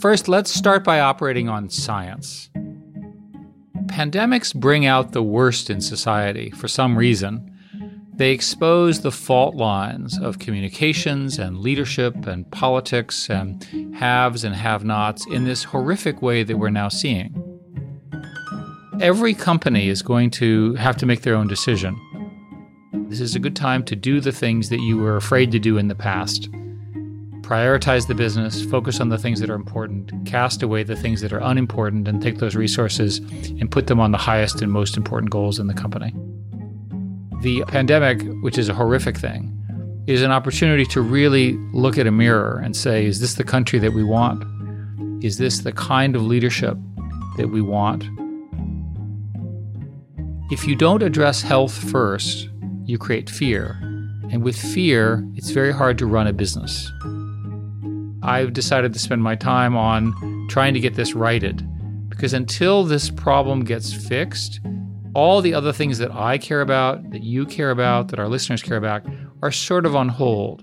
First, let's start by operating on science. Pandemics bring out the worst in society for some reason. They expose the fault lines of communications and leadership and politics and haves and have nots in this horrific way that we're now seeing. Every company is going to have to make their own decision. This is a good time to do the things that you were afraid to do in the past prioritize the business, focus on the things that are important, cast away the things that are unimportant, and take those resources and put them on the highest and most important goals in the company. The pandemic, which is a horrific thing, is an opportunity to really look at a mirror and say, is this the country that we want? Is this the kind of leadership that we want? If you don't address health first, you create fear. And with fear, it's very hard to run a business. I've decided to spend my time on trying to get this righted. Because until this problem gets fixed, all the other things that I care about, that you care about, that our listeners care about, are sort of on hold.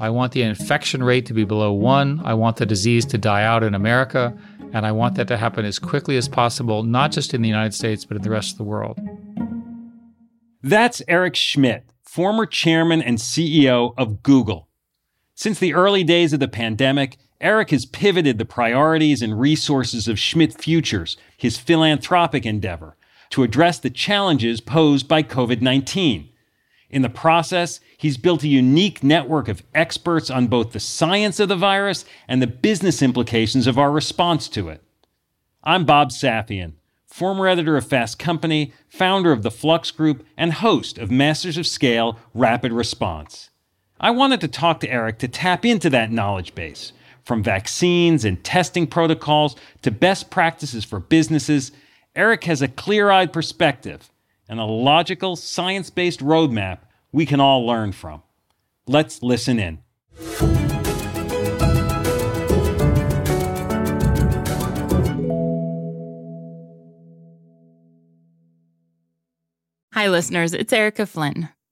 I want the infection rate to be below one. I want the disease to die out in America. And I want that to happen as quickly as possible, not just in the United States, but in the rest of the world. That's Eric Schmidt, former chairman and CEO of Google. Since the early days of the pandemic, Eric has pivoted the priorities and resources of Schmidt Futures, his philanthropic endeavor, to address the challenges posed by COVID 19. In the process, he's built a unique network of experts on both the science of the virus and the business implications of our response to it. I'm Bob Safian, former editor of Fast Company, founder of the Flux Group, and host of Masters of Scale Rapid Response. I wanted to talk to Eric to tap into that knowledge base, from vaccines and testing protocols to best practices for businesses. Eric has a clear eyed perspective and a logical, science based roadmap we can all learn from. Let's listen in. Hi, listeners. It's Erica Flynn.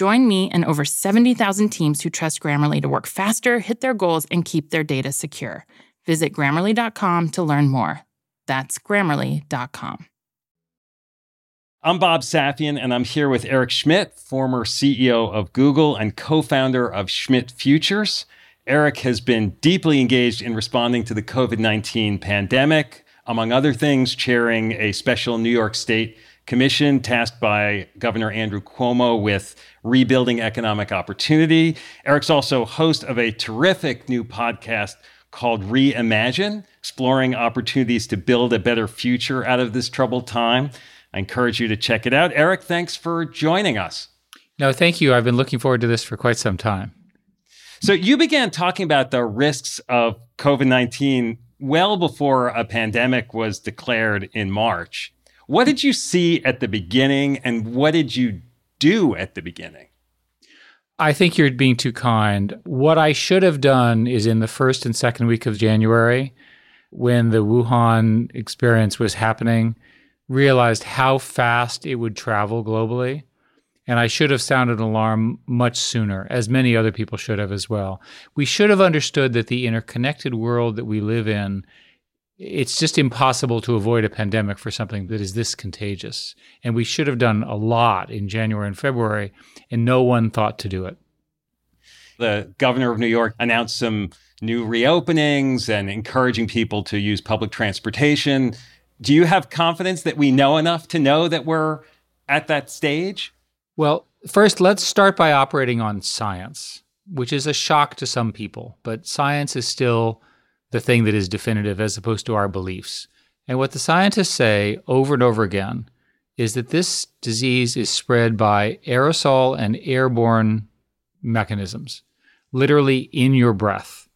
Join me and over 70,000 teams who trust Grammarly to work faster, hit their goals, and keep their data secure. Visit grammarly.com to learn more. That's grammarly.com. I'm Bob Safian, and I'm here with Eric Schmidt, former CEO of Google and co founder of Schmidt Futures. Eric has been deeply engaged in responding to the COVID 19 pandemic, among other things, chairing a special New York State commission tasked by Governor Andrew Cuomo with rebuilding economic opportunity. Eric's also host of a terrific new podcast called Reimagine, exploring opportunities to build a better future out of this troubled time. I encourage you to check it out. Eric, thanks for joining us. No, thank you. I've been looking forward to this for quite some time. So, you began talking about the risks of COVID 19 well before a pandemic was declared in March. What did you see at the beginning and what did you do at the beginning? I think you're being too kind. What I should have done is in the first and second week of January, when the Wuhan experience was happening, realized how fast it would travel globally. And I should have sounded an alarm much sooner, as many other people should have as well. We should have understood that the interconnected world that we live in, it's just impossible to avoid a pandemic for something that is this contagious. And we should have done a lot in January and February, and no one thought to do it. The governor of New York announced some new reopenings and encouraging people to use public transportation. Do you have confidence that we know enough to know that we're at that stage? Well, first, let's start by operating on science, which is a shock to some people, but science is still the thing that is definitive as opposed to our beliefs. And what the scientists say over and over again is that this disease is spread by aerosol and airborne mechanisms, literally in your breath.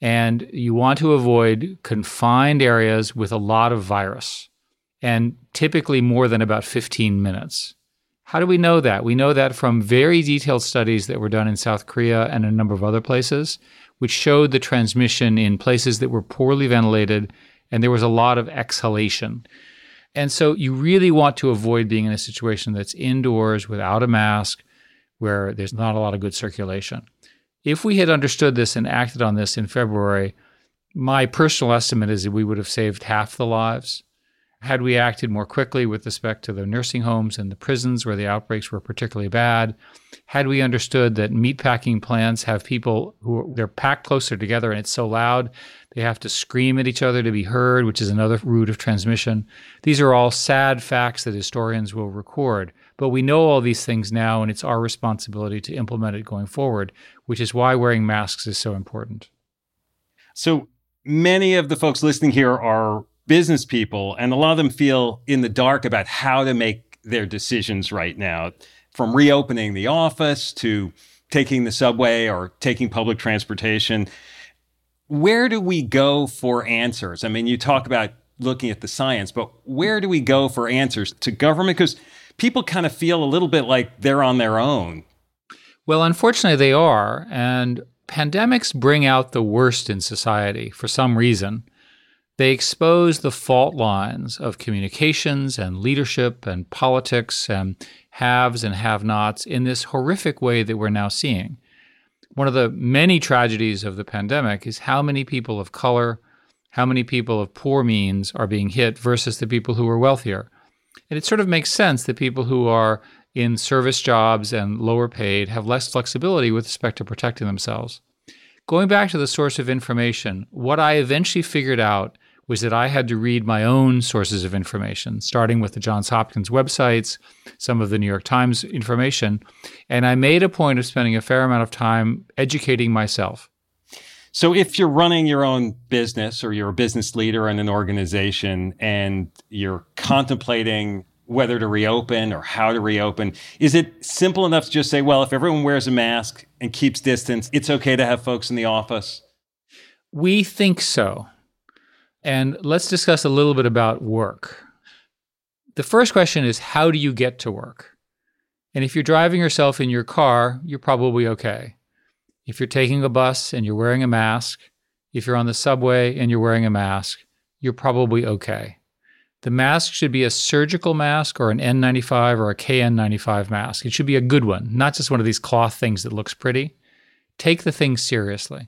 And you want to avoid confined areas with a lot of virus, and typically more than about 15 minutes. How do we know that? We know that from very detailed studies that were done in South Korea and a number of other places, which showed the transmission in places that were poorly ventilated and there was a lot of exhalation. And so you really want to avoid being in a situation that's indoors without a mask, where there's not a lot of good circulation. If we had understood this and acted on this in February, my personal estimate is that we would have saved half the lives. Had we acted more quickly with respect to the nursing homes and the prisons where the outbreaks were particularly bad, had we understood that meatpacking plants have people who they're packed closer together and it's so loud they have to scream at each other to be heard, which is another route of transmission. These are all sad facts that historians will record. But we know all these things now, and it's our responsibility to implement it going forward, which is why wearing masks is so important. So many of the folks listening here are business people, and a lot of them feel in the dark about how to make their decisions right now, from reopening the office to taking the subway or taking public transportation. Where do we go for answers? I mean, you talk about looking at the science, but where do we go for answers to government? Because people kind of feel a little bit like they're on their own. Well, unfortunately, they are. And pandemics bring out the worst in society for some reason. They expose the fault lines of communications and leadership and politics and haves and have nots in this horrific way that we're now seeing. One of the many tragedies of the pandemic is how many people of color, how many people of poor means are being hit versus the people who are wealthier. And it sort of makes sense that people who are in service jobs and lower paid have less flexibility with respect to protecting themselves. Going back to the source of information, what I eventually figured out was that I had to read my own sources of information, starting with the Johns Hopkins websites, some of the New York Times information. And I made a point of spending a fair amount of time educating myself. So if you're running your own business or you're a business leader in an organization and you're contemplating whether to reopen or how to reopen, is it simple enough to just say, well, if everyone wears a mask and keeps distance, it's okay to have folks in the office? We think so. And let's discuss a little bit about work. The first question is how do you get to work? And if you're driving yourself in your car, you're probably okay. If you're taking a bus and you're wearing a mask, if you're on the subway and you're wearing a mask, you're probably okay. The mask should be a surgical mask or an N95 or a KN95 mask. It should be a good one, not just one of these cloth things that looks pretty. Take the thing seriously.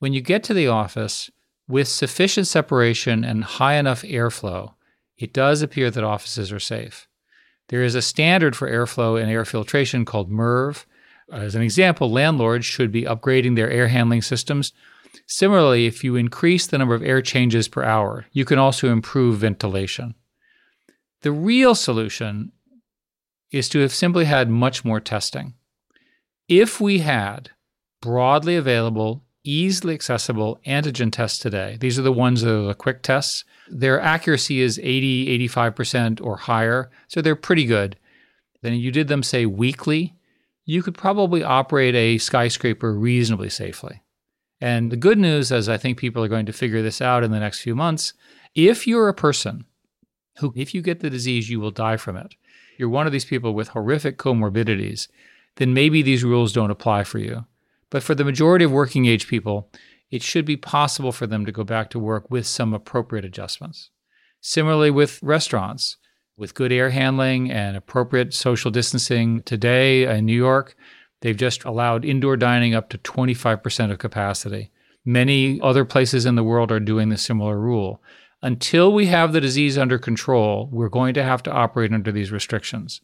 When you get to the office, with sufficient separation and high enough airflow, it does appear that offices are safe. There is a standard for airflow and air filtration called MERV, uh, as an example, landlords should be upgrading their air handling systems. Similarly, if you increase the number of air changes per hour, you can also improve ventilation. The real solution is to have simply had much more testing. If we had broadly available, easily accessible antigen tests today, these are the ones that are the quick tests, their accuracy is 80, 85% or higher, so they're pretty good. Then you did them, say, weekly, you could probably operate a skyscraper reasonably safely. And the good news, as I think people are going to figure this out in the next few months, if you're a person who, if you get the disease, you will die from it, you're one of these people with horrific comorbidities, then maybe these rules don't apply for you. But for the majority of working age people, it should be possible for them to go back to work with some appropriate adjustments. Similarly, with restaurants, with good air handling and appropriate social distancing. Today in New York, they've just allowed indoor dining up to 25% of capacity. Many other places in the world are doing the similar rule. Until we have the disease under control, we're going to have to operate under these restrictions.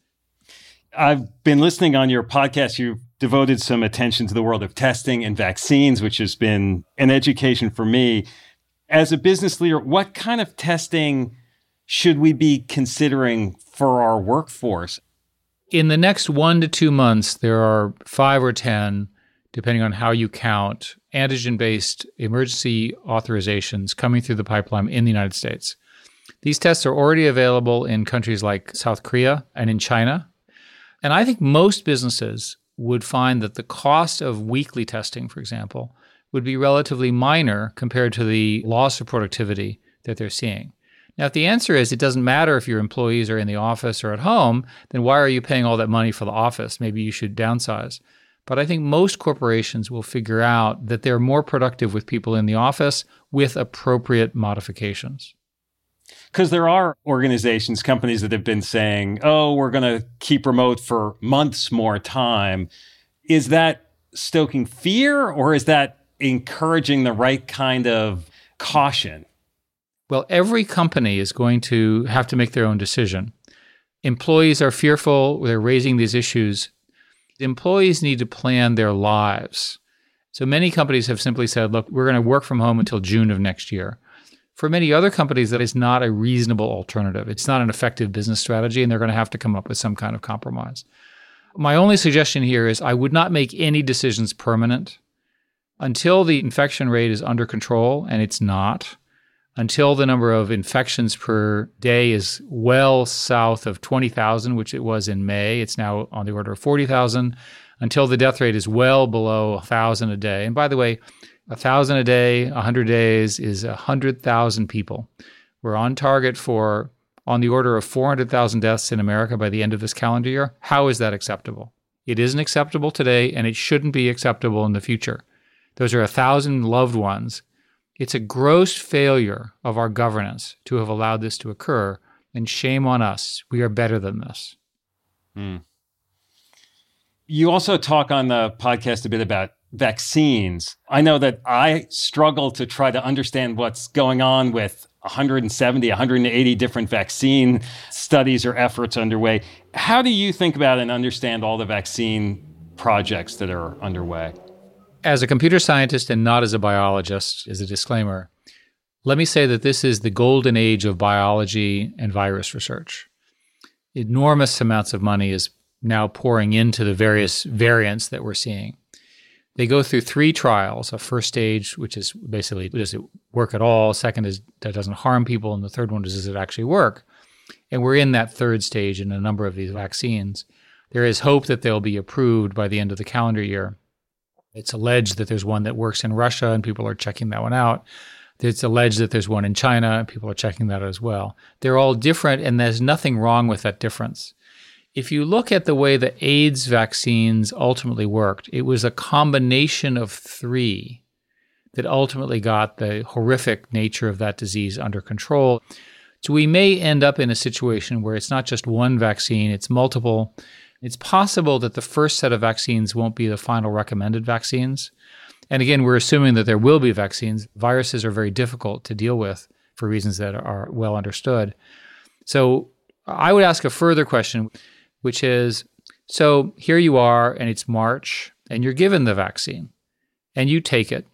I've been listening on your podcast. You've devoted some attention to the world of testing and vaccines, which has been an education for me. As a business leader, what kind of testing should we be considering for our workforce? In the next one to two months, there are five or 10, depending on how you count, antigen based emergency authorizations coming through the pipeline in the United States. These tests are already available in countries like South Korea and in China. And I think most businesses would find that the cost of weekly testing, for example, would be relatively minor compared to the loss of productivity that they're seeing. Now, if the answer is it doesn't matter if your employees are in the office or at home, then why are you paying all that money for the office? Maybe you should downsize. But I think most corporations will figure out that they're more productive with people in the office with appropriate modifications. Because there are organizations, companies that have been saying, oh, we're going to keep remote for months more time. Is that stoking fear or is that encouraging the right kind of caution? Well, every company is going to have to make their own decision. Employees are fearful, they're raising these issues. Employees need to plan their lives. So many companies have simply said, look, we're going to work from home until June of next year. For many other companies, that is not a reasonable alternative. It's not an effective business strategy, and they're going to have to come up with some kind of compromise. My only suggestion here is I would not make any decisions permanent until the infection rate is under control, and it's not until the number of infections per day is well south of 20,000, which it was in May. It's now on the order of 40,000, until the death rate is well below 1,000 a day. And by the way, 1,000 a day, a 100 days is a 100,000 people. We're on target for on the order of 400,000 deaths in America by the end of this calendar year. How is that acceptable? It isn't acceptable today, and it shouldn't be acceptable in the future. Those are a thousand loved ones it's a gross failure of our governance to have allowed this to occur, and shame on us. We are better than this. Mm. You also talk on the podcast a bit about vaccines. I know that I struggle to try to understand what's going on with 170, 180 different vaccine studies or efforts underway. How do you think about and understand all the vaccine projects that are underway? As a computer scientist and not as a biologist, as a disclaimer, let me say that this is the golden age of biology and virus research. Enormous amounts of money is now pouring into the various variants that we're seeing. They go through three trials a first stage, which is basically does it work at all? Second is that doesn't harm people. And the third one is does it actually work? And we're in that third stage in a number of these vaccines. There is hope that they'll be approved by the end of the calendar year. It's alleged that there's one that works in Russia and people are checking that one out. It's alleged that there's one in China and people are checking that as well. They're all different and there's nothing wrong with that difference. If you look at the way the AIDS vaccines ultimately worked, it was a combination of three that ultimately got the horrific nature of that disease under control. So we may end up in a situation where it's not just one vaccine, it's multiple it's possible that the first set of vaccines won't be the final recommended vaccines. And again, we're assuming that there will be vaccines. Viruses are very difficult to deal with for reasons that are well understood. So I would ask a further question, which is so here you are, and it's March, and you're given the vaccine, and you take it.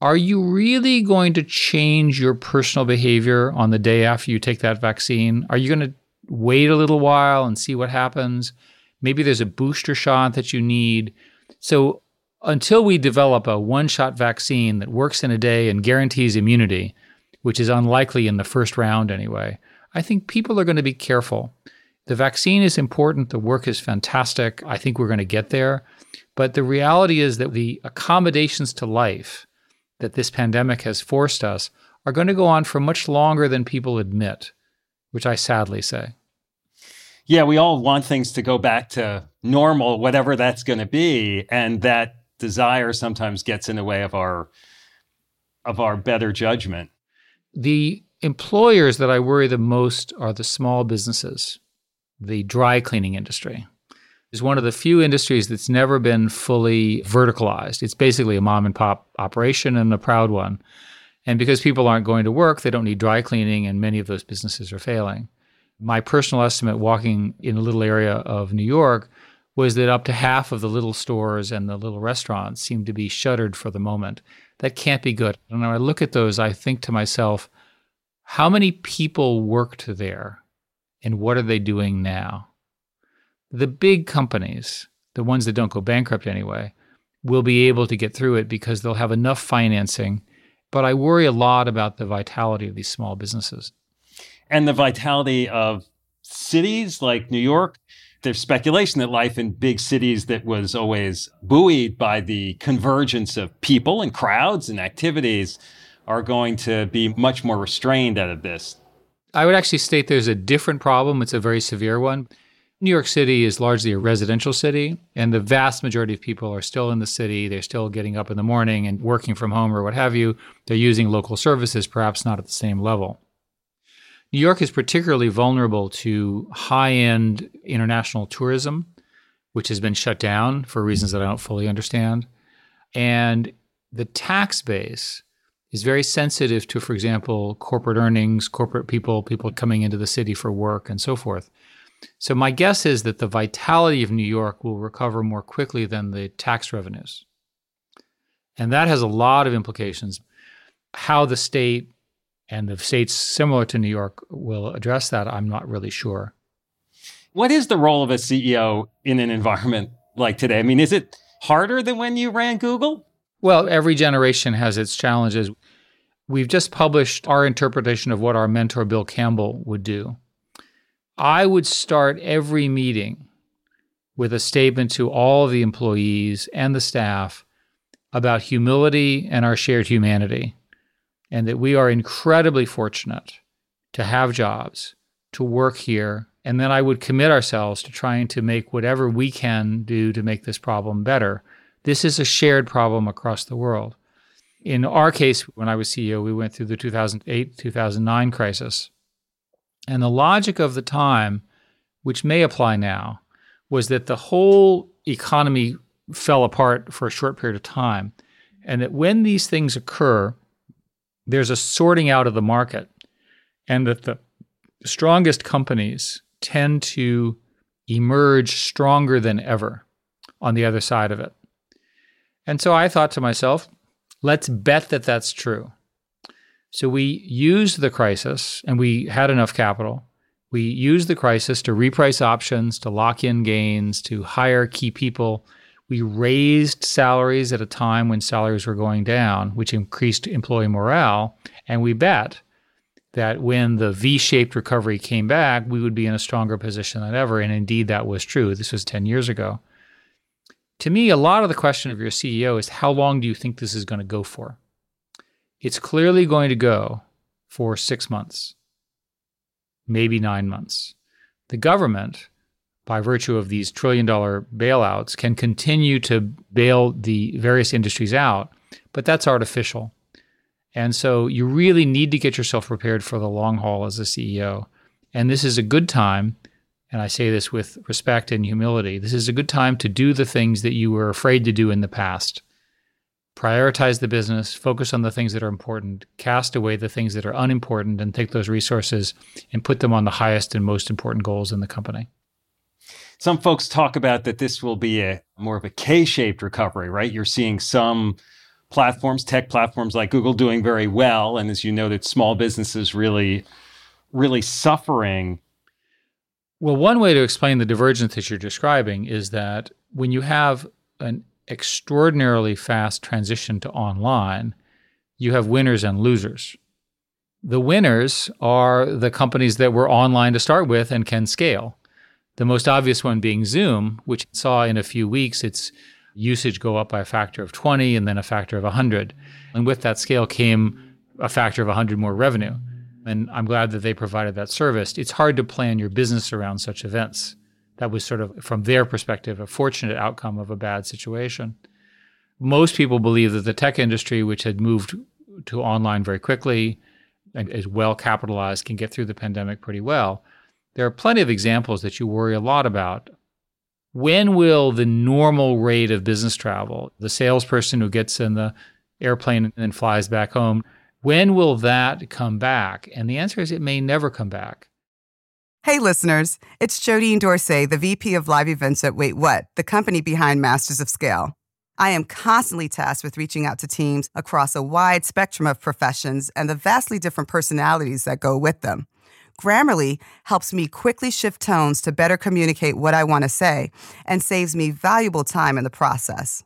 Are you really going to change your personal behavior on the day after you take that vaccine? Are you going to wait a little while and see what happens. Maybe there's a booster shot that you need. So until we develop a one shot vaccine that works in a day and guarantees immunity, which is unlikely in the first round anyway, I think people are going to be careful. The vaccine is important. The work is fantastic. I think we're going to get there. But the reality is that the accommodations to life that this pandemic has forced us are going to go on for much longer than people admit which I sadly say. Yeah, we all want things to go back to normal, whatever that's going to be, and that desire sometimes gets in the way of our of our better judgment. The employers that I worry the most are the small businesses, the dry cleaning industry. Is one of the few industries that's never been fully verticalized. It's basically a mom and pop operation and a proud one. And because people aren't going to work, they don't need dry cleaning, and many of those businesses are failing. My personal estimate, walking in a little area of New York, was that up to half of the little stores and the little restaurants seem to be shuttered for the moment. That can't be good. And when I look at those, I think to myself, how many people worked there and what are they doing now? The big companies, the ones that don't go bankrupt anyway, will be able to get through it because they'll have enough financing. But I worry a lot about the vitality of these small businesses. And the vitality of cities like New York, there's speculation that life in big cities that was always buoyed by the convergence of people and crowds and activities are going to be much more restrained out of this. I would actually state there's a different problem. It's a very severe one. New York City is largely a residential city, and the vast majority of people are still in the city. They're still getting up in the morning and working from home or what have you. They're using local services, perhaps not at the same level. New York is particularly vulnerable to high end international tourism, which has been shut down for reasons that I don't fully understand. And the tax base is very sensitive to, for example, corporate earnings, corporate people, people coming into the city for work, and so forth. So, my guess is that the vitality of New York will recover more quickly than the tax revenues. And that has a lot of implications. How the state and the states similar to New York will address that, I'm not really sure. What is the role of a CEO in an environment like today? I mean, is it harder than when you ran Google? Well, every generation has its challenges. We've just published our interpretation of what our mentor Bill Campbell would do. I would start every meeting with a statement to all the employees and the staff about humility and our shared humanity and that we are incredibly fortunate to have jobs, to work here. And then I would commit ourselves to trying to make whatever we can do to make this problem better. This is a shared problem across the world. In our case, when I was CEO, we went through the 2008 2009 crisis. And the logic of the time, which may apply now, was that the whole economy fell apart for a short period of time. And that when these things occur, there's a sorting out of the market, and that the strongest companies tend to emerge stronger than ever on the other side of it. And so I thought to myself, let's bet that that's true. So we used the crisis and we had enough capital. We used the crisis to reprice options, to lock in gains, to hire key people we raised salaries at a time when salaries were going down, which increased employee morale. And we bet that when the V shaped recovery came back, we would be in a stronger position than ever. And indeed, that was true. This was 10 years ago. To me, a lot of the question of your CEO is how long do you think this is going to go for? It's clearly going to go for six months, maybe nine months. The government by virtue of these trillion dollar bailouts, can continue to bail the various industries out, but that's artificial. And so you really need to get yourself prepared for the long haul as a CEO. And this is a good time, and I say this with respect and humility this is a good time to do the things that you were afraid to do in the past. Prioritize the business, focus on the things that are important, cast away the things that are unimportant, and take those resources and put them on the highest and most important goals in the company. Some folks talk about that this will be a more of a K-shaped recovery, right? You're seeing some platforms, tech platforms like Google doing very well. And as you noted, small businesses really, really suffering. Well, one way to explain the divergence that you're describing is that when you have an extraordinarily fast transition to online, you have winners and losers. The winners are the companies that were online to start with and can scale. The most obvious one being Zoom, which saw in a few weeks its usage go up by a factor of 20 and then a factor of 100. And with that scale came a factor of 100 more revenue. And I'm glad that they provided that service. It's hard to plan your business around such events. That was sort of, from their perspective, a fortunate outcome of a bad situation. Most people believe that the tech industry, which had moved to online very quickly, and is well capitalized can get through the pandemic pretty well. There are plenty of examples that you worry a lot about. When will the normal rate of business travel, the salesperson who gets in the airplane and flies back home, when will that come back? And the answer is it may never come back. Hey, listeners, it's Jodine Dorsey, the VP of Live Events at Wait What, the company behind Masters of Scale. I am constantly tasked with reaching out to teams across a wide spectrum of professions and the vastly different personalities that go with them. Grammarly helps me quickly shift tones to better communicate what I want to say and saves me valuable time in the process.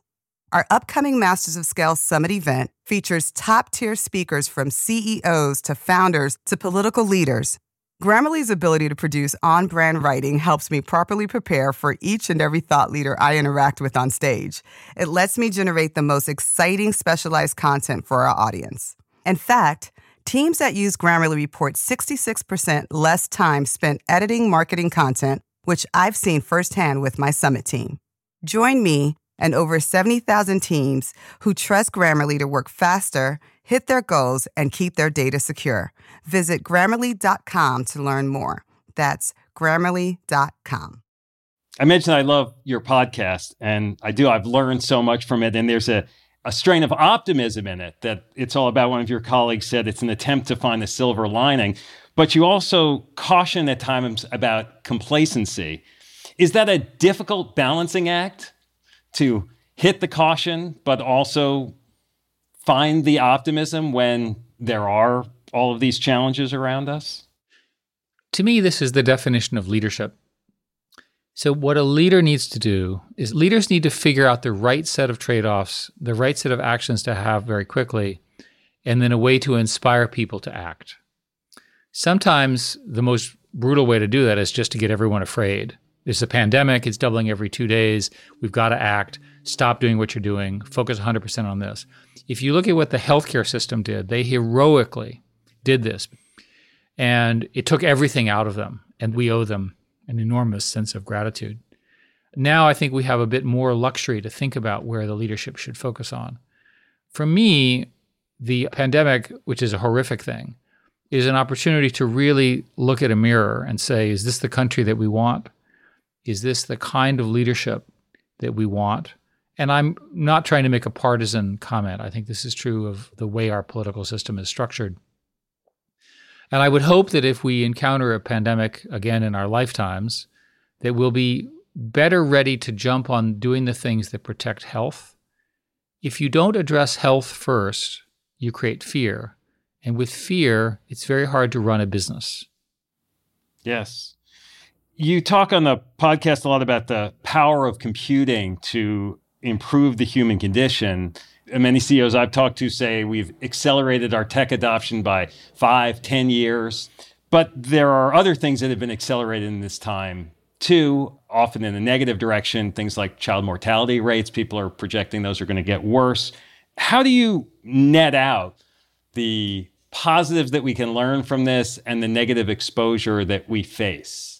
Our upcoming Masters of Scale Summit event features top tier speakers from CEOs to founders to political leaders Grammarly's ability to produce on brand writing helps me properly prepare for each and every thought leader I interact with on stage. It lets me generate the most exciting specialized content for our audience. In fact, teams that use Grammarly report 66% less time spent editing marketing content, which I've seen firsthand with my summit team. Join me and over 70,000 teams who trust Grammarly to work faster, hit their goals, and keep their data secure. Visit grammarly.com to learn more. That's grammarly.com. I mentioned I love your podcast, and I do. I've learned so much from it, and there's a, a strain of optimism in it that it's all about. One of your colleagues said it's an attempt to find the silver lining, but you also caution at times about complacency. Is that a difficult balancing act? To hit the caution, but also find the optimism when there are all of these challenges around us? To me, this is the definition of leadership. So, what a leader needs to do is leaders need to figure out the right set of trade offs, the right set of actions to have very quickly, and then a way to inspire people to act. Sometimes the most brutal way to do that is just to get everyone afraid. There's a pandemic, it's doubling every two days. We've got to act. Stop doing what you're doing. Focus 100% on this. If you look at what the healthcare system did, they heroically did this. And it took everything out of them. And we owe them an enormous sense of gratitude. Now I think we have a bit more luxury to think about where the leadership should focus on. For me, the pandemic, which is a horrific thing, is an opportunity to really look at a mirror and say, is this the country that we want? Is this the kind of leadership that we want? And I'm not trying to make a partisan comment. I think this is true of the way our political system is structured. And I would hope that if we encounter a pandemic again in our lifetimes, that we'll be better ready to jump on doing the things that protect health. If you don't address health first, you create fear. And with fear, it's very hard to run a business. Yes you talk on the podcast a lot about the power of computing to improve the human condition. And many CEOs I've talked to say we've accelerated our tech adoption by five, ten years. But there are other things that have been accelerated in this time too, often in a negative direction. Things like child mortality rates, people are projecting those are going to get worse. How do you net out the positives that we can learn from this and the negative exposure that we face?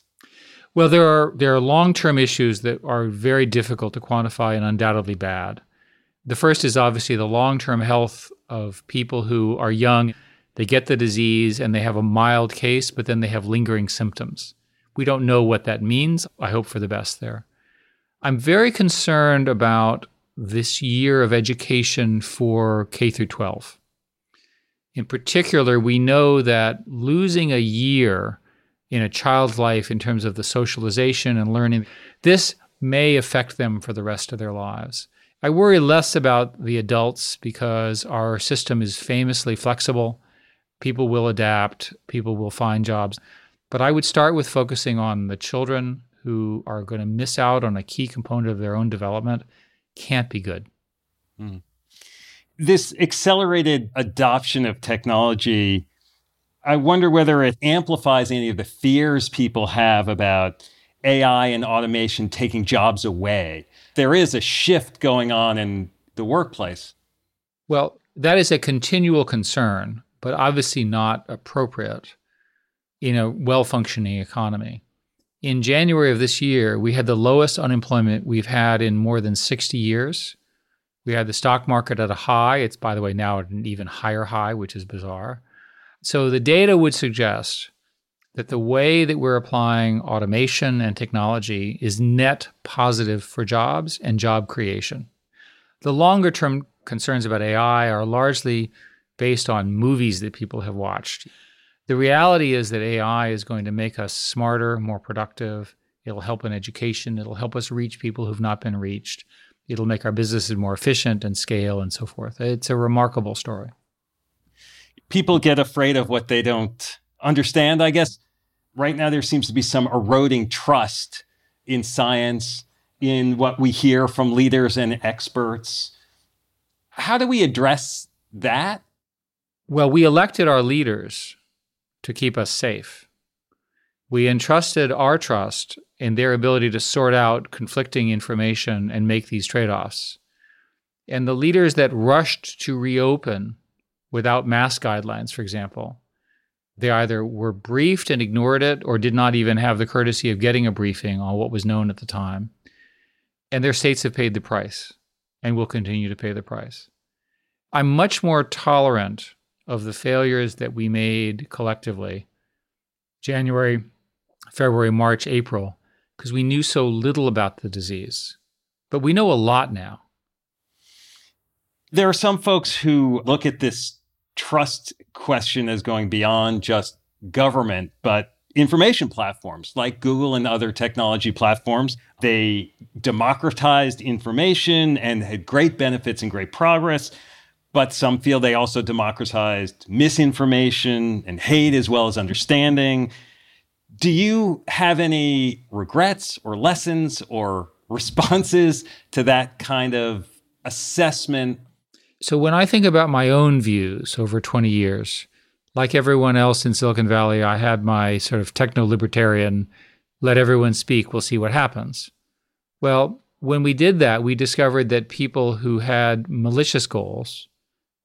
Well, there are there are long-term issues that are very difficult to quantify and undoubtedly bad. The first is obviously the long-term health of people who are young. They get the disease and they have a mild case, but then they have lingering symptoms. We don't know what that means. I hope for the best there. I'm very concerned about this year of education for K through 12. In particular, we know that losing a year in a child's life in terms of the socialization and learning, this may affect them for the rest of their lives. I worry less about the adults because our system is famously flexible. People will adapt, people will find jobs. But I would start with focusing on the children who are going to miss out on a key component of their own development. Can't be good. Mm. This accelerated adoption of technology I wonder whether it amplifies any of the fears people have about AI and automation taking jobs away. There is a shift going on in the workplace. Well, that is a continual concern, but obviously not appropriate in a well functioning economy. In January of this year, we had the lowest unemployment we've had in more than 60 years. We had the stock market at a high. It's, by the way, now at an even higher high, which is bizarre. So the data would suggest that the way that we're applying automation and technology is net positive for jobs and job creation. The longer term concerns about AI are largely based on movies that people have watched. The reality is that AI is going to make us smarter, more productive. It'll help in education. It'll help us reach people who've not been reached. It'll make our businesses more efficient and scale and so forth. It's a remarkable story. People get afraid of what they don't understand, I guess. Right now, there seems to be some eroding trust in science, in what we hear from leaders and experts. How do we address that? Well, we elected our leaders to keep us safe. We entrusted our trust in their ability to sort out conflicting information and make these trade offs. And the leaders that rushed to reopen without mask guidelines, for example, they either were briefed and ignored it or did not even have the courtesy of getting a briefing on what was known at the time. And their states have paid the price and will continue to pay the price. I'm much more tolerant of the failures that we made collectively January, February, March, April, because we knew so little about the disease. But we know a lot now. There are some folks who look at this trust question as going beyond just government, but information platforms like Google and other technology platforms. They democratized information and had great benefits and great progress. But some feel they also democratized misinformation and hate as well as understanding. Do you have any regrets or lessons or responses to that kind of assessment? So, when I think about my own views over 20 years, like everyone else in Silicon Valley, I had my sort of techno libertarian, let everyone speak, we'll see what happens. Well, when we did that, we discovered that people who had malicious goals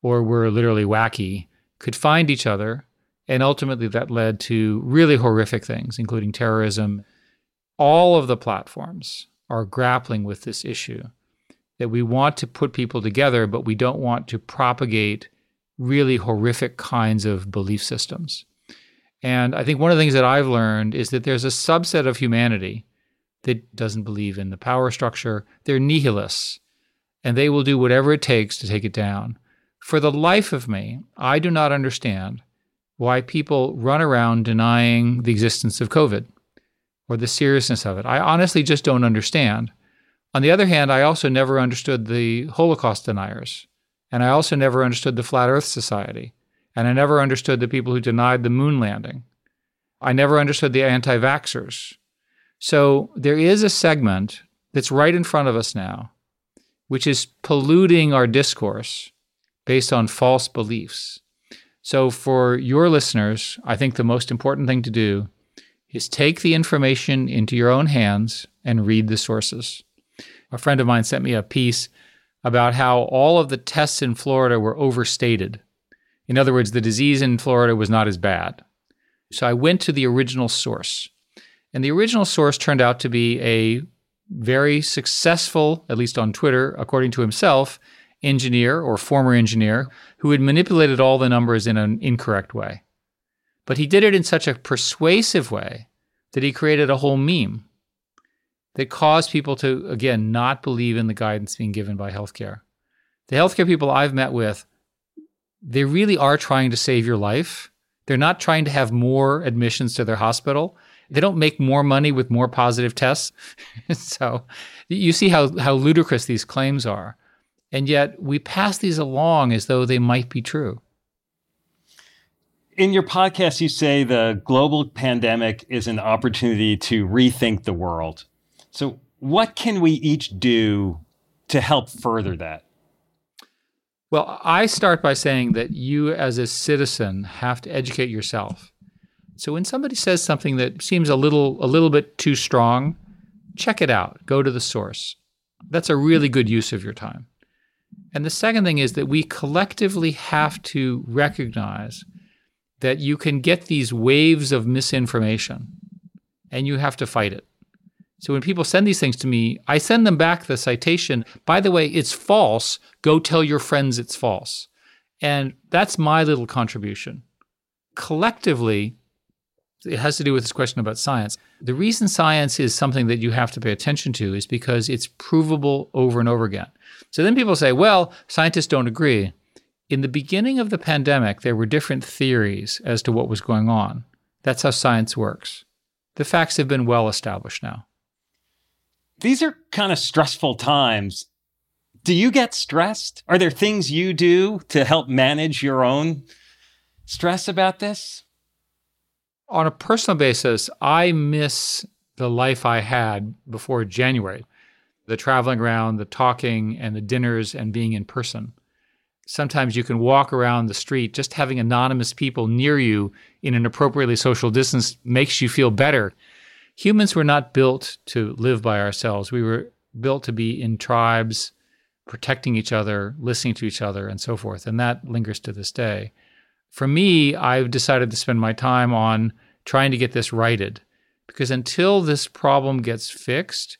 or were literally wacky could find each other. And ultimately, that led to really horrific things, including terrorism. All of the platforms are grappling with this issue that we want to put people together, but we don't want to propagate really horrific kinds of belief systems. And I think one of the things that I've learned is that there's a subset of humanity that doesn't believe in the power structure. They're nihilists, and they will do whatever it takes to take it down. For the life of me, I do not understand why people run around denying the existence of COVID or the seriousness of it. I honestly just don't understand. On the other hand, I also never understood the Holocaust deniers. And I also never understood the Flat Earth Society. And I never understood the people who denied the moon landing. I never understood the anti vaxxers. So there is a segment that's right in front of us now, which is polluting our discourse based on false beliefs. So, for your listeners, I think the most important thing to do is take the information into your own hands and read the sources. A friend of mine sent me a piece about how all of the tests in Florida were overstated. In other words, the disease in Florida was not as bad. So I went to the original source. And the original source turned out to be a very successful, at least on Twitter, according to himself, engineer or former engineer who had manipulated all the numbers in an incorrect way. But he did it in such a persuasive way that he created a whole meme that cause people to, again, not believe in the guidance being given by healthcare. The healthcare people I've met with, they really are trying to save your life. They're not trying to have more admissions to their hospital. They don't make more money with more positive tests. so you see how, how ludicrous these claims are. And yet we pass these along as though they might be true. In your podcast, you say the global pandemic is an opportunity to rethink the world. So, what can we each do to help further that? Well, I start by saying that you, as a citizen, have to educate yourself. So, when somebody says something that seems a little a little bit too strong, check it out. Go to the source. That's a really good use of your time. And the second thing is that we collectively have to recognize that you can get these waves of misinformation and you have to fight it. So when people send these things to me, I send them back the citation. By the way, it's false. Go tell your friends it's false. And that's my little contribution. collectively, it has to do with this question about science. The reason science is something that you have to pay attention to is because it's provable over and over again. So then people say, well, scientists don't agree. In the beginning of the pandemic, there were different theories as to what was going on. That's how science works. The facts have been well established now. These are kind of stressful times. Do you get stressed? Are there things you do to help manage your own stress about this? On a personal basis, I miss the life I had before January the traveling around, the talking, and the dinners and being in person. Sometimes you can walk around the street, just having anonymous people near you in an appropriately social distance makes you feel better. Humans were not built to live by ourselves. We were built to be in tribes, protecting each other, listening to each other, and so forth. And that lingers to this day. For me, I've decided to spend my time on trying to get this righted because until this problem gets fixed,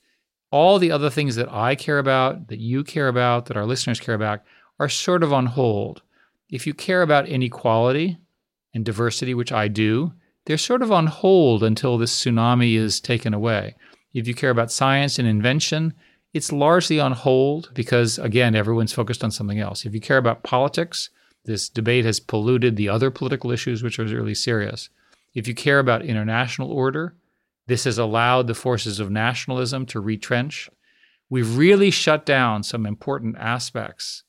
all the other things that I care about, that you care about, that our listeners care about, are sort of on hold. If you care about inequality and diversity, which I do, they're sort of on hold until this tsunami is taken away. If you care about science and invention, it's largely on hold because, again, everyone's focused on something else. If you care about politics, this debate has polluted the other political issues, which are really serious. If you care about international order, this has allowed the forces of nationalism to retrench. We've really shut down some important aspects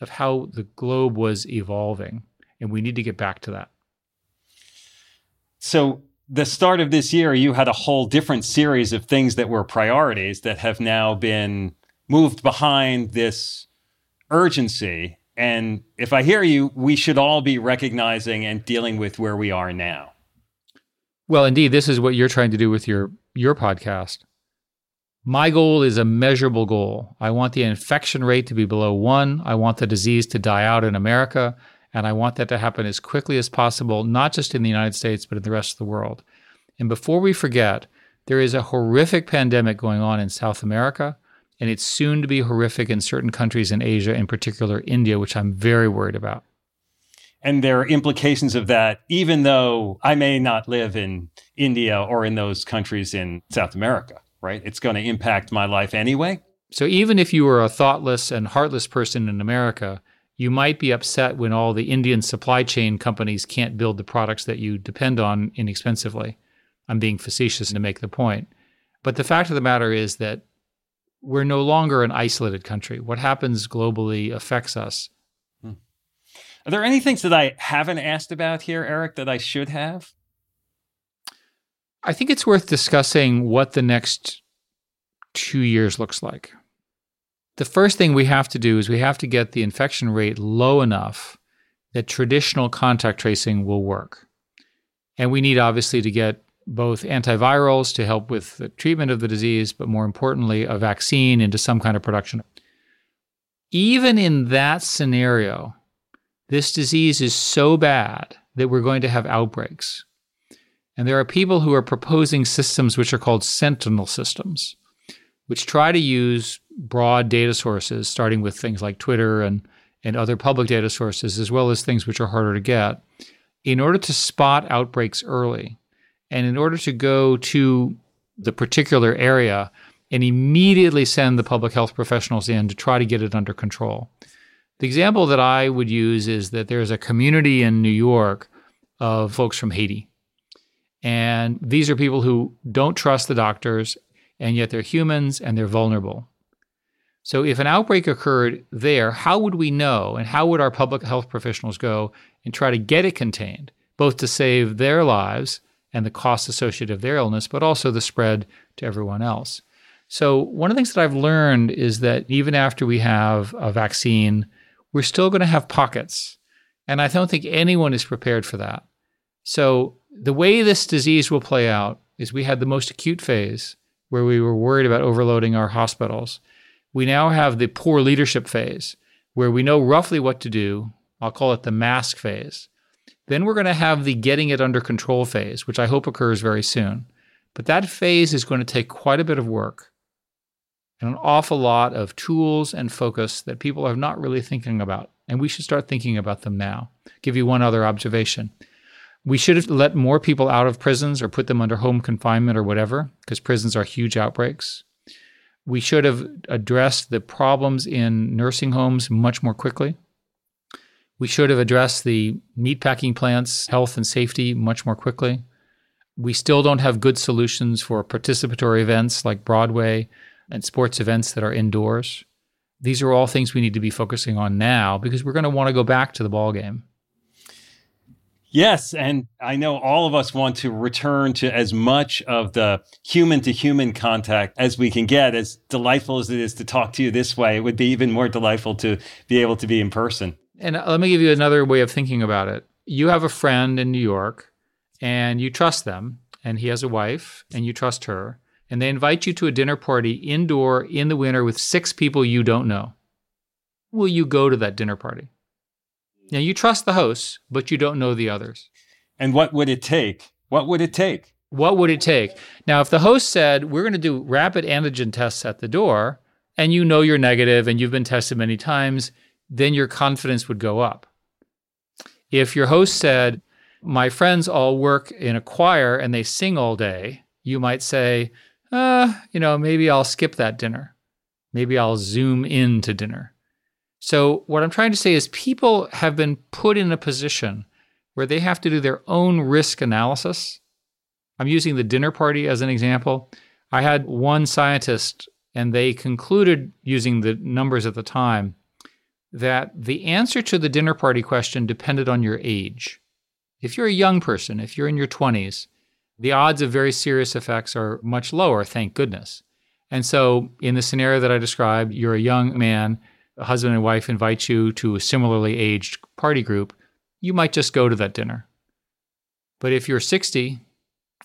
of how the globe was evolving, and we need to get back to that. So, the start of this year, you had a whole different series of things that were priorities that have now been moved behind this urgency and if I hear you, we should all be recognizing and dealing with where we are now. Well, indeed, this is what you're trying to do with your your podcast. My goal is a measurable goal. I want the infection rate to be below 1. I want the disease to die out in America, and I want that to happen as quickly as possible, not just in the United States, but in the rest of the world. And before we forget, there is a horrific pandemic going on in South America and it's soon to be horrific in certain countries in Asia, in particular India, which I'm very worried about. And there are implications of that, even though I may not live in India or in those countries in South America, right? It's going to impact my life anyway. So even if you were a thoughtless and heartless person in America, you might be upset when all the Indian supply chain companies can't build the products that you depend on inexpensively. I'm being facetious to make the point. But the fact of the matter is that we're no longer an isolated country. What happens globally affects us. Hmm. Are there any things that I haven't asked about here, Eric, that I should have? I think it's worth discussing what the next two years looks like. The first thing we have to do is we have to get the infection rate low enough that traditional contact tracing will work. And we need obviously to get both antivirals to help with the treatment of the disease, but more importantly, a vaccine into some kind of production. Even in that scenario, this disease is so bad that we're going to have outbreaks. And there are people who are proposing systems which are called sentinel systems, which try to use broad data sources, starting with things like Twitter and, and other public data sources, as well as things which are harder to get, in order to spot outbreaks early and in order to go to the particular area and immediately send the public health professionals in to try to get it under control. The example that I would use is that there's a community in New York of folks from Haiti. And these are people who don't trust the doctors, and yet they're humans and they're vulnerable. So, if an outbreak occurred there, how would we know? And how would our public health professionals go and try to get it contained, both to save their lives and the costs associated with their illness, but also the spread to everyone else. So, one of the things that I've learned is that even after we have a vaccine, we're still going to have pockets. And I don't think anyone is prepared for that. So, the way this disease will play out is we had the most acute phase where we were worried about overloading our hospitals. We now have the poor leadership phase where we know roughly what to do. I'll call it the mask phase. Then we're going to have the getting it under control phase, which I hope occurs very soon. But that phase is going to take quite a bit of work and an awful lot of tools and focus that people are not really thinking about. And we should start thinking about them now. I'll give you one other observation. We should have let more people out of prisons or put them under home confinement or whatever, because prisons are huge outbreaks. We should have addressed the problems in nursing homes much more quickly. We should have addressed the meatpacking plants' health and safety much more quickly. We still don't have good solutions for participatory events like Broadway and sports events that are indoors. These are all things we need to be focusing on now because we're going to want to go back to the ball game. Yes, and I know all of us want to return to as much of the human to human contact as we can get. As delightful as it is to talk to you this way, it would be even more delightful to be able to be in person. And uh, let me give you another way of thinking about it. You have a friend in New York and you trust them, and he has a wife and you trust her, and they invite you to a dinner party indoor in the winter with six people you don't know. Will you go to that dinner party? Now, you trust the hosts, but you don't know the others. And what would it take? What would it take? What would it take? Now, if the host said, We're going to do rapid antigen tests at the door, and you know you're negative and you've been tested many times, then your confidence would go up. If your host said, My friends all work in a choir and they sing all day, you might say, uh, you know, maybe I'll skip that dinner. Maybe I'll zoom in to dinner. So, what I'm trying to say is people have been put in a position where they have to do their own risk analysis. I'm using the dinner party as an example. I had one scientist, and they concluded using the numbers at the time that the answer to the dinner party question depended on your age. If you're a young person, if you're in your 20s, the odds of very serious effects are much lower, thank goodness. And so, in the scenario that I described, you're a young man a husband and wife invite you to a similarly aged party group, you might just go to that dinner. But if you're 60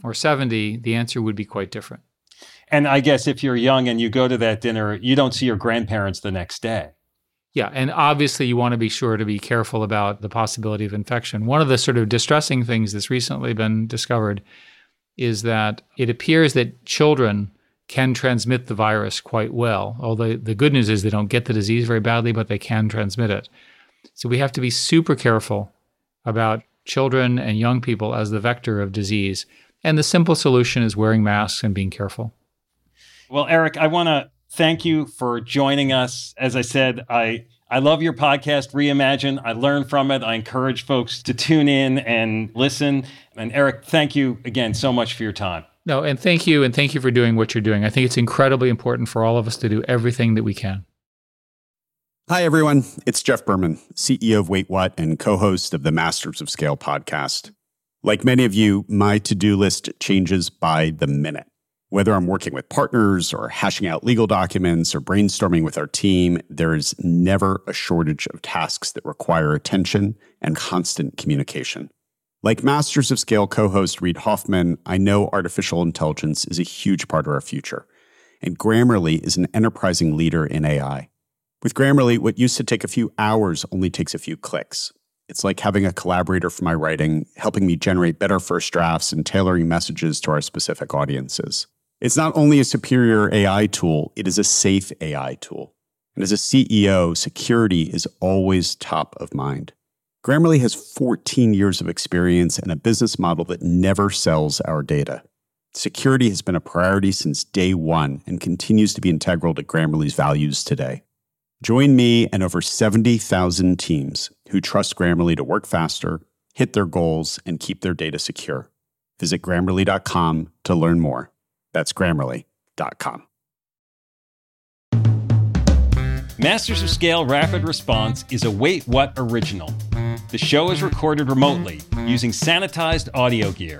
or 70, the answer would be quite different. And I guess if you're young and you go to that dinner, you don't see your grandparents the next day. Yeah, and obviously you want to be sure to be careful about the possibility of infection. One of the sort of distressing things that's recently been discovered is that it appears that children can transmit the virus quite well. Although the good news is they don't get the disease very badly, but they can transmit it. So we have to be super careful about children and young people as the vector of disease. And the simple solution is wearing masks and being careful. Well, Eric, I want to thank you for joining us. As I said, I I love your podcast, Reimagine. I learn from it. I encourage folks to tune in and listen. And Eric, thank you again so much for your time. No, and thank you, and thank you for doing what you're doing. I think it's incredibly important for all of us to do everything that we can. Hi, everyone. It's Jeff Berman, CEO of Wait What and co host of the Masters of Scale podcast. Like many of you, my to do list changes by the minute. Whether I'm working with partners or hashing out legal documents or brainstorming with our team, there is never a shortage of tasks that require attention and constant communication. Like Masters of Scale co host Reid Hoffman, I know artificial intelligence is a huge part of our future, and Grammarly is an enterprising leader in AI. With Grammarly, what used to take a few hours only takes a few clicks. It's like having a collaborator for my writing, helping me generate better first drafts and tailoring messages to our specific audiences. It's not only a superior AI tool, it is a safe AI tool. And as a CEO, security is always top of mind. Grammarly has 14 years of experience and a business model that never sells our data. Security has been a priority since day one and continues to be integral to Grammarly's values today. Join me and over 70,000 teams who trust Grammarly to work faster, hit their goals, and keep their data secure. Visit grammarly.com to learn more. That's grammarly.com. Masters of Scale Rapid Response is a Wait What original. The show is recorded remotely using sanitized audio gear.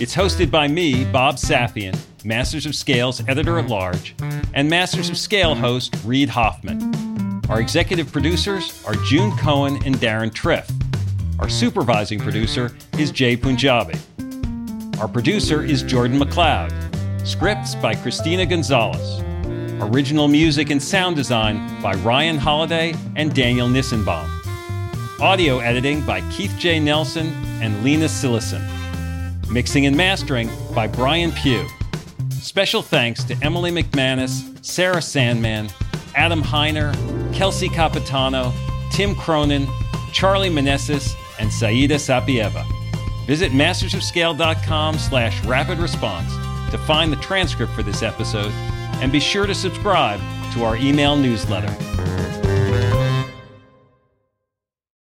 It's hosted by me, Bob Safian, Masters of Scale's editor at large, and Masters of Scale host Reid Hoffman. Our executive producers are June Cohen and Deron Triff. Our supervising producer is Jay Punjabi. Our producer is Jordan McLeod. Scripts by Christina Gonzalez. Original music and sound design by Ryan Holladay and Daniel Nissenbaum. Audio editing by Keith J. Nelson and Lena Sillison. Mixing and mastering by Brian Pugh. Special thanks to Emily McManus, Sarah Sandman, Adam Heiner, Kelsey Capitano, Tim Cronin, Charlie Meneses, and Saida Sapieva. Visit mastersofscale.com slash rapid response to find the transcript for this episode and be sure to subscribe to our email newsletter.